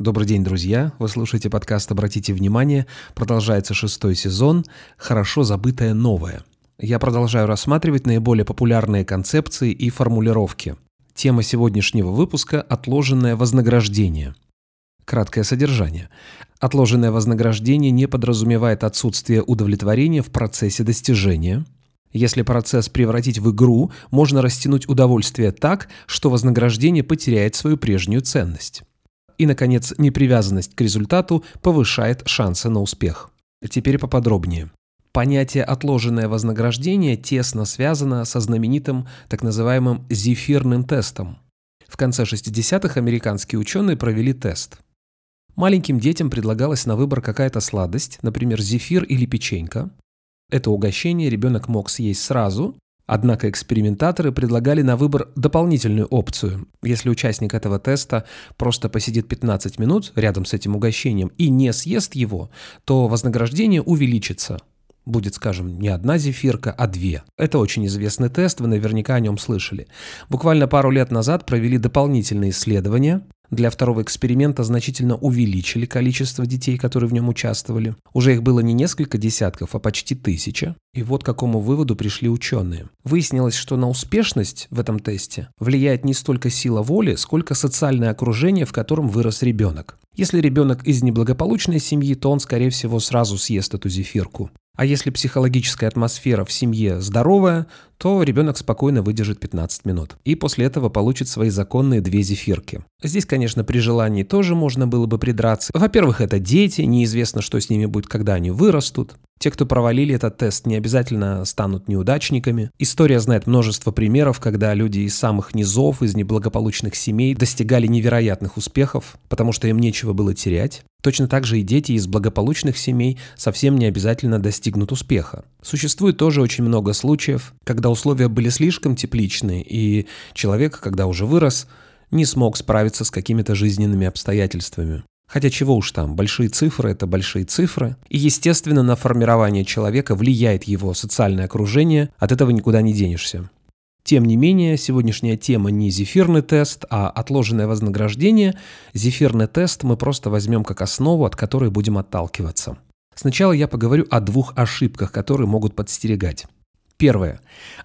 Добрый день, друзья! Вы слушаете подкаст «Обратите внимание». Продолжается шестой сезон «Хорошо забытое новое». Я продолжаю рассматривать наиболее популярные концепции и формулировки. Тема сегодняшнего выпуска – отложенное вознаграждение. Краткое содержание. Отложенное вознаграждение не подразумевает отсутствие удовлетворения в процессе достижения. Если процесс превратить в игру, можно растянуть удовольствие так, что вознаграждение потеряет свою прежнюю ценность. И, наконец, непривязанность к результату повышает шансы на успех. Теперь поподробнее. Понятие «отложенное вознаграждение» тесно связано со знаменитым так называемым зефирным тестом. В конце 60-х американские ученые провели тест. Маленьким детям предлагалась на выбор какая-то сладость, например, зефир или печенька. Это угощение ребенок мог съесть сразу, Однако экспериментаторы предлагали на выбор дополнительную опцию. Если участник этого теста просто посидит 15 минут рядом с этим угощением и не съест его, то вознаграждение увеличится. Будет, скажем, не одна зефирка, а две. Это очень известный тест, вы наверняка о нем слышали. Буквально пару лет назад провели дополнительные исследования, для второго эксперимента значительно увеличили количество детей, которые в нем участвовали. Уже их было не несколько десятков, а почти тысяча. И вот к какому выводу пришли ученые. Выяснилось, что на успешность в этом тесте влияет не столько сила воли, сколько социальное окружение, в котором вырос ребенок. Если ребенок из неблагополучной семьи, то он, скорее всего, сразу съест эту зефирку. А если психологическая атмосфера в семье здоровая, то ребенок спокойно выдержит 15 минут. И после этого получит свои законные две зефирки. Здесь, конечно, при желании тоже можно было бы придраться. Во-первых, это дети, неизвестно, что с ними будет, когда они вырастут. Те, кто провалили этот тест, не обязательно станут неудачниками. История знает множество примеров, когда люди из самых низов, из неблагополучных семей достигали невероятных успехов, потому что им нечего было терять. Точно так же и дети из благополучных семей совсем не обязательно достигнут успеха. Существует тоже очень много случаев, когда условия были слишком тепличные, и человек, когда уже вырос, не смог справиться с какими-то жизненными обстоятельствами. Хотя чего уж там, большие цифры – это большие цифры. И, естественно, на формирование человека влияет его социальное окружение, от этого никуда не денешься. Тем не менее, сегодняшняя тема не зефирный тест, а отложенное вознаграждение. Зефирный тест мы просто возьмем как основу, от которой будем отталкиваться. Сначала я поговорю о двух ошибках, которые могут подстерегать. Первое.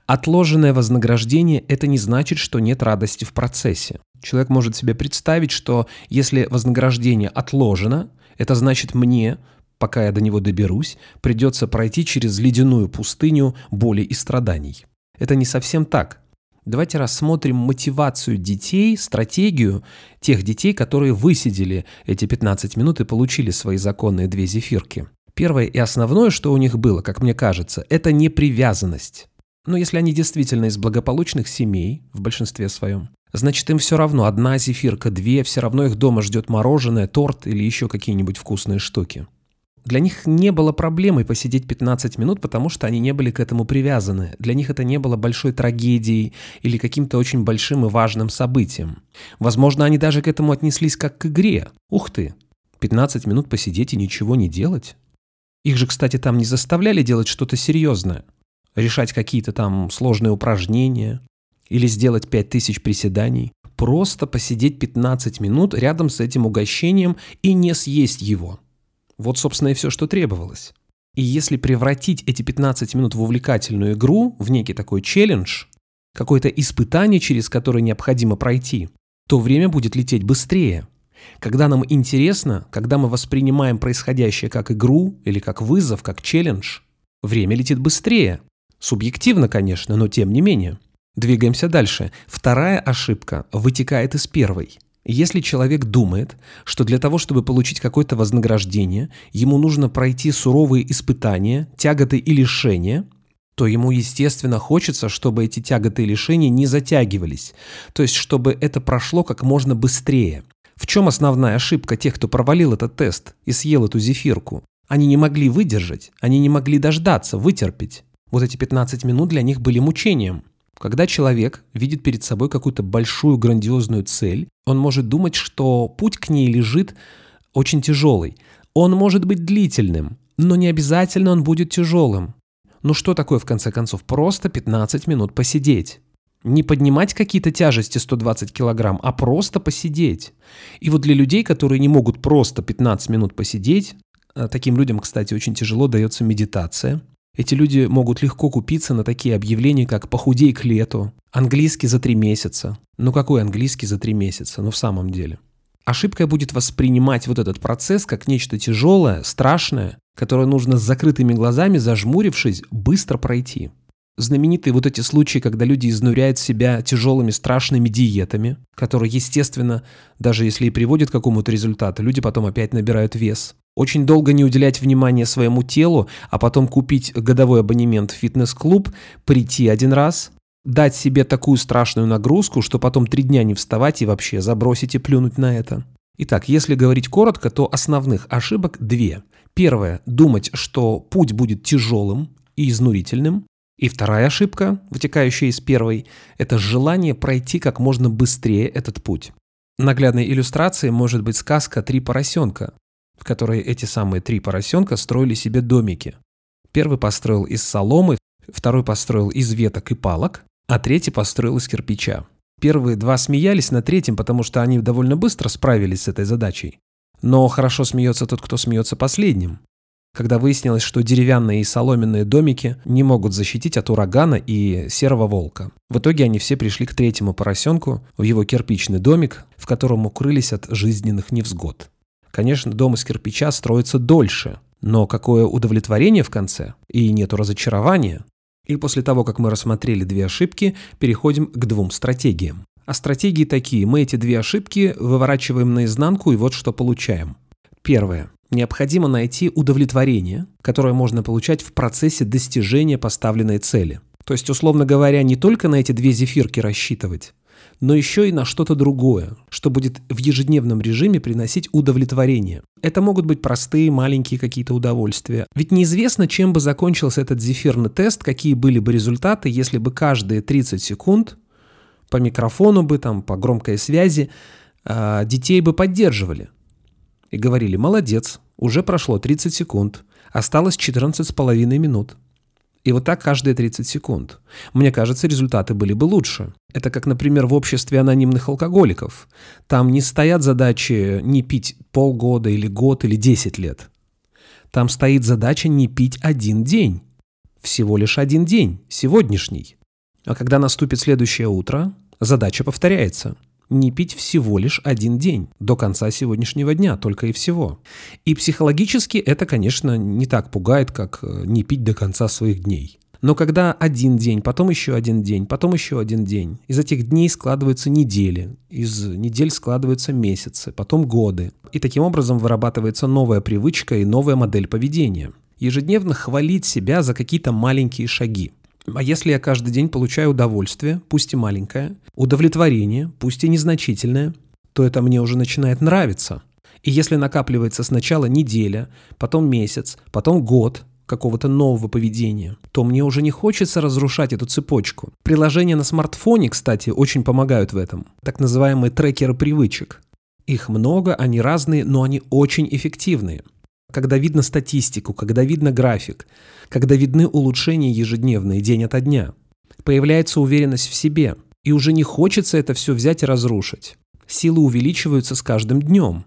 Отложенное вознаграждение – это не значит, что нет радости в процессе. Человек может себе представить, что если вознаграждение отложено, это значит мне, пока я до него доберусь, придется пройти через ледяную пустыню боли и страданий. Это не совсем так. Давайте рассмотрим мотивацию детей, стратегию тех детей, которые высидели эти 15 минут и получили свои законные две зефирки. Первое и основное, что у них было, как мне кажется, это непривязанность. Но если они действительно из благополучных семей, в большинстве своем, значит им все равно, одна зефирка, две, все равно их дома ждет мороженое, торт или еще какие-нибудь вкусные штуки. Для них не было проблемой посидеть 15 минут, потому что они не были к этому привязаны. Для них это не было большой трагедией или каким-то очень большим и важным событием. Возможно, они даже к этому отнеслись как к игре. Ух ты, 15 минут посидеть и ничего не делать? Их же, кстати, там не заставляли делать что-то серьезное. Решать какие-то там сложные упражнения или сделать 5000 приседаний. Просто посидеть 15 минут рядом с этим угощением и не съесть его. Вот, собственно, и все, что требовалось. И если превратить эти 15 минут в увлекательную игру, в некий такой челлендж, какое-то испытание, через которое необходимо пройти, то время будет лететь быстрее. Когда нам интересно, когда мы воспринимаем происходящее как игру или как вызов, как челлендж, время летит быстрее. Субъективно, конечно, но тем не менее. Двигаемся дальше. Вторая ошибка вытекает из первой. Если человек думает, что для того, чтобы получить какое-то вознаграждение, ему нужно пройти суровые испытания, тяготы и лишения, то ему, естественно, хочется, чтобы эти тяготы и лишения не затягивались, то есть чтобы это прошло как можно быстрее. В чем основная ошибка тех, кто провалил этот тест и съел эту зефирку? Они не могли выдержать, они не могли дождаться, вытерпеть. Вот эти 15 минут для них были мучением. Когда человек видит перед собой какую-то большую грандиозную цель, он может думать, что путь к ней лежит очень тяжелый. Он может быть длительным, но не обязательно он будет тяжелым. Ну что такое в конце концов? Просто 15 минут посидеть. Не поднимать какие-то тяжести 120 килограмм, а просто посидеть. И вот для людей, которые не могут просто 15 минут посидеть, а таким людям, кстати, очень тяжело дается медитация. Эти люди могут легко купиться на такие объявления, как «похудей к лету», «английский за три месяца». Ну какой английский за три месяца? Ну в самом деле. Ошибкой будет воспринимать вот этот процесс как нечто тяжелое, страшное, которое нужно с закрытыми глазами, зажмурившись, быстро пройти. Знаменитые вот эти случаи, когда люди изнуряют себя тяжелыми страшными диетами, которые, естественно, даже если и приводят к какому-то результату, люди потом опять набирают вес. Очень долго не уделять внимания своему телу, а потом купить годовой абонемент в фитнес-клуб, прийти один раз, дать себе такую страшную нагрузку, что потом три дня не вставать и вообще забросить и плюнуть на это. Итак, если говорить коротко, то основных ошибок две. Первое – думать, что путь будет тяжелым и изнурительным. И вторая ошибка, вытекающая из первой, это желание пройти как можно быстрее этот путь. Наглядной иллюстрацией может быть сказка «Три поросенка», в которой эти самые три поросенка строили себе домики. Первый построил из соломы, второй построил из веток и палок, а третий построил из кирпича. Первые два смеялись над третьим, потому что они довольно быстро справились с этой задачей. Но хорошо смеется тот, кто смеется последним когда выяснилось, что деревянные и соломенные домики не могут защитить от урагана и серого волка. В итоге они все пришли к третьему поросенку в его кирпичный домик, в котором укрылись от жизненных невзгод. Конечно, дом из кирпича строится дольше, но какое удовлетворение в конце, и нету разочарования. И после того, как мы рассмотрели две ошибки, переходим к двум стратегиям. А стратегии такие. Мы эти две ошибки выворачиваем наизнанку, и вот что получаем. Первое необходимо найти удовлетворение, которое можно получать в процессе достижения поставленной цели. То есть, условно говоря, не только на эти две зефирки рассчитывать, но еще и на что-то другое, что будет в ежедневном режиме приносить удовлетворение. Это могут быть простые, маленькие какие-то удовольствия. Ведь неизвестно, чем бы закончился этот зефирный тест, какие были бы результаты, если бы каждые 30 секунд по микрофону бы, там, по громкой связи а, детей бы поддерживали и говорили «молодец, уже прошло 30 секунд, осталось 14,5 минут». И вот так каждые 30 секунд. Мне кажется, результаты были бы лучше. Это как, например, в обществе анонимных алкоголиков. Там не стоят задачи не пить полгода или год или 10 лет. Там стоит задача не пить один день. Всего лишь один день, сегодняшний. А когда наступит следующее утро, задача повторяется – не пить всего лишь один день, до конца сегодняшнего дня, только и всего. И психологически это, конечно, не так пугает, как э, не пить до конца своих дней. Но когда один день, потом еще один день, потом еще один день, из этих дней складываются недели, из недель складываются месяцы, потом годы. И таким образом вырабатывается новая привычка и новая модель поведения. Ежедневно хвалить себя за какие-то маленькие шаги. А если я каждый день получаю удовольствие, пусть и маленькое, удовлетворение, пусть и незначительное, то это мне уже начинает нравиться. И если накапливается сначала неделя, потом месяц, потом год какого-то нового поведения, то мне уже не хочется разрушать эту цепочку. Приложения на смартфоне, кстати, очень помогают в этом. Так называемые трекеры привычек. Их много, они разные, но они очень эффективные когда видно статистику, когда видно график, когда видны улучшения ежедневные день ото дня. Появляется уверенность в себе, и уже не хочется это все взять и разрушить. Силы увеличиваются с каждым днем.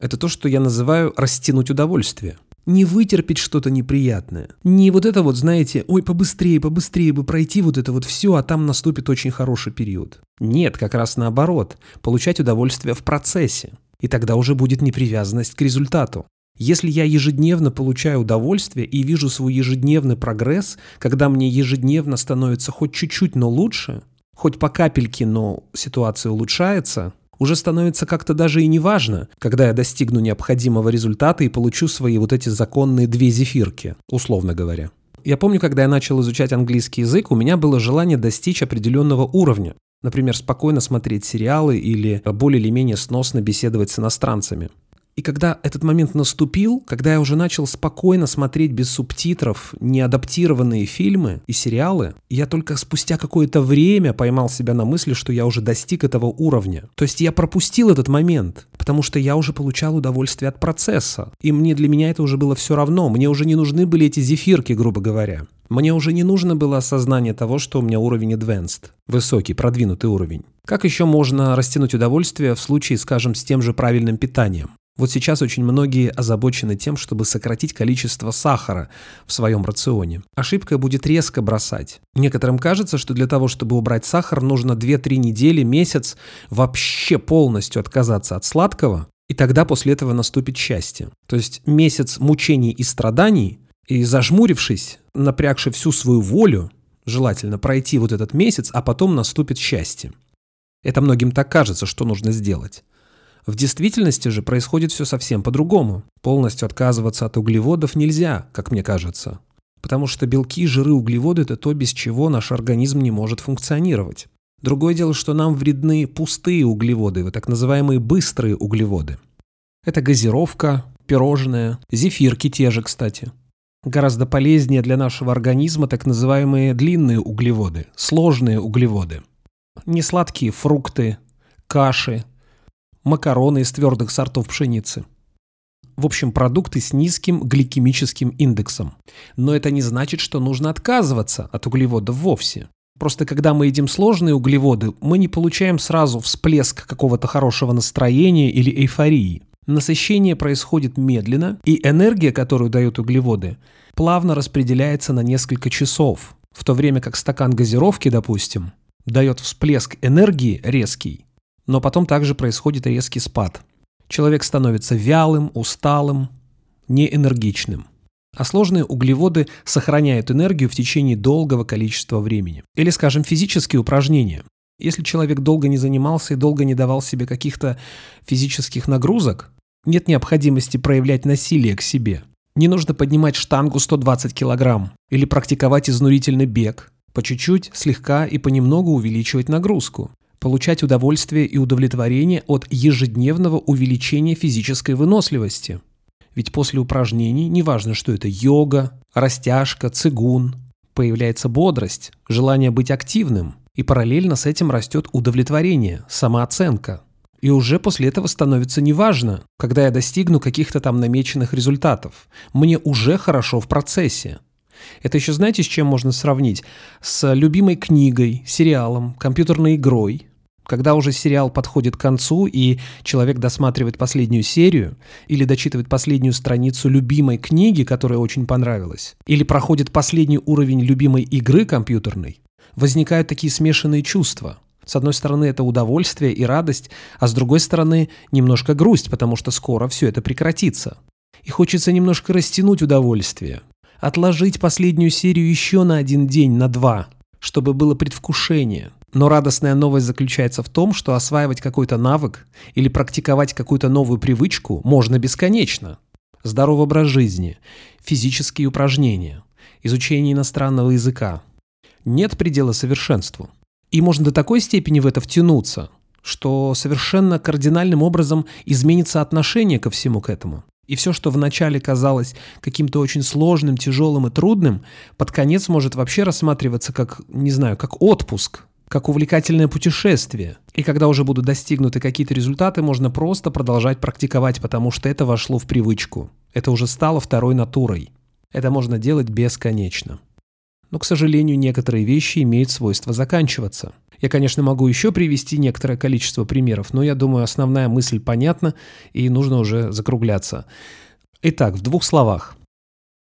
Это то, что я называю растянуть удовольствие. Не вытерпеть что-то неприятное. Не вот это вот, знаете, ой, побыстрее, побыстрее бы пройти вот это вот все, а там наступит очень хороший период. Нет, как раз наоборот. Получать удовольствие в процессе. И тогда уже будет непривязанность к результату. Если я ежедневно получаю удовольствие и вижу свой ежедневный прогресс, когда мне ежедневно становится хоть чуть-чуть, но лучше, хоть по капельке, но ситуация улучшается, уже становится как-то даже и не важно, когда я достигну необходимого результата и получу свои вот эти законные две зефирки, условно говоря. Я помню, когда я начал изучать английский язык, у меня было желание достичь определенного уровня. Например, спокойно смотреть сериалы или более или менее сносно беседовать с иностранцами. И когда этот момент наступил, когда я уже начал спокойно смотреть без субтитров неадаптированные фильмы и сериалы, я только спустя какое-то время поймал себя на мысли, что я уже достиг этого уровня. То есть я пропустил этот момент, потому что я уже получал удовольствие от процесса. И мне для меня это уже было все равно. Мне уже не нужны были эти зефирки, грубо говоря. Мне уже не нужно было осознание того, что у меня уровень advanced, высокий, продвинутый уровень. Как еще можно растянуть удовольствие в случае, скажем, с тем же правильным питанием? Вот сейчас очень многие озабочены тем, чтобы сократить количество сахара в своем рационе. Ошибка будет резко бросать. Некоторым кажется, что для того, чтобы убрать сахар, нужно 2-3 недели, месяц вообще полностью отказаться от сладкого, и тогда после этого наступит счастье. То есть месяц мучений и страданий, и зажмурившись, напрягши всю свою волю, желательно пройти вот этот месяц, а потом наступит счастье. Это многим так кажется, что нужно сделать. В действительности же происходит все совсем по-другому. Полностью отказываться от углеводов нельзя, как мне кажется. Потому что белки, жиры, углеводы – это то, без чего наш организм не может функционировать. Другое дело, что нам вредны пустые углеводы, так называемые быстрые углеводы. Это газировка, пирожные, зефирки те же, кстати. Гораздо полезнее для нашего организма так называемые длинные углеводы, сложные углеводы. Несладкие фрукты, каши, макароны из твердых сортов пшеницы. В общем, продукты с низким гликемическим индексом. Но это не значит, что нужно отказываться от углеводов вовсе. Просто когда мы едим сложные углеводы, мы не получаем сразу всплеск какого-то хорошего настроения или эйфории. Насыщение происходит медленно, и энергия, которую дают углеводы, плавно распределяется на несколько часов, в то время как стакан газировки, допустим, дает всплеск энергии резкий, но потом также происходит резкий спад. Человек становится вялым, усталым, неэнергичным. А сложные углеводы сохраняют энергию в течение долгого количества времени. Или, скажем, физические упражнения. Если человек долго не занимался и долго не давал себе каких-то физических нагрузок, нет необходимости проявлять насилие к себе. Не нужно поднимать штангу 120 килограмм или практиковать изнурительный бег. По чуть-чуть, слегка и понемногу увеличивать нагрузку получать удовольствие и удовлетворение от ежедневного увеличения физической выносливости. Ведь после упражнений, неважно, что это йога, растяжка, цигун, появляется бодрость, желание быть активным, и параллельно с этим растет удовлетворение, самооценка. И уже после этого становится неважно, когда я достигну каких-то там намеченных результатов. Мне уже хорошо в процессе. Это еще знаете, с чем можно сравнить? С любимой книгой, сериалом, компьютерной игрой, когда уже сериал подходит к концу, и человек досматривает последнюю серию, или дочитывает последнюю страницу любимой книги, которая очень понравилась, или проходит последний уровень любимой игры компьютерной, возникают такие смешанные чувства. С одной стороны, это удовольствие и радость, а с другой стороны, немножко грусть, потому что скоро все это прекратится. И хочется немножко растянуть удовольствие, отложить последнюю серию еще на один день, на два, чтобы было предвкушение – но радостная новость заключается в том, что осваивать какой-то навык или практиковать какую-то новую привычку можно бесконечно. Здоровый образ жизни, физические упражнения, изучение иностранного языка. Нет предела совершенству. И можно до такой степени в это втянуться, что совершенно кардинальным образом изменится отношение ко всему к этому. И все, что вначале казалось каким-то очень сложным, тяжелым и трудным, под конец может вообще рассматриваться как, не знаю, как отпуск, как увлекательное путешествие. И когда уже будут достигнуты какие-то результаты, можно просто продолжать практиковать, потому что это вошло в привычку. Это уже стало второй натурой. Это можно делать бесконечно. Но, к сожалению, некоторые вещи имеют свойство заканчиваться. Я, конечно, могу еще привести некоторое количество примеров, но я думаю, основная мысль понятна и нужно уже закругляться. Итак, в двух словах.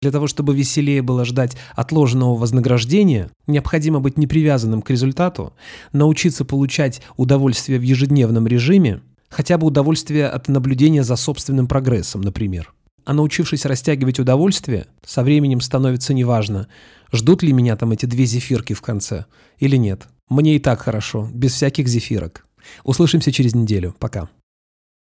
Для того, чтобы веселее было ждать отложенного вознаграждения, необходимо быть непривязанным к результату, научиться получать удовольствие в ежедневном режиме, хотя бы удовольствие от наблюдения за собственным прогрессом, например. А научившись растягивать удовольствие, со временем становится неважно, ждут ли меня там эти две зефирки в конце или нет. Мне и так хорошо, без всяких зефирок. Услышимся через неделю. Пока.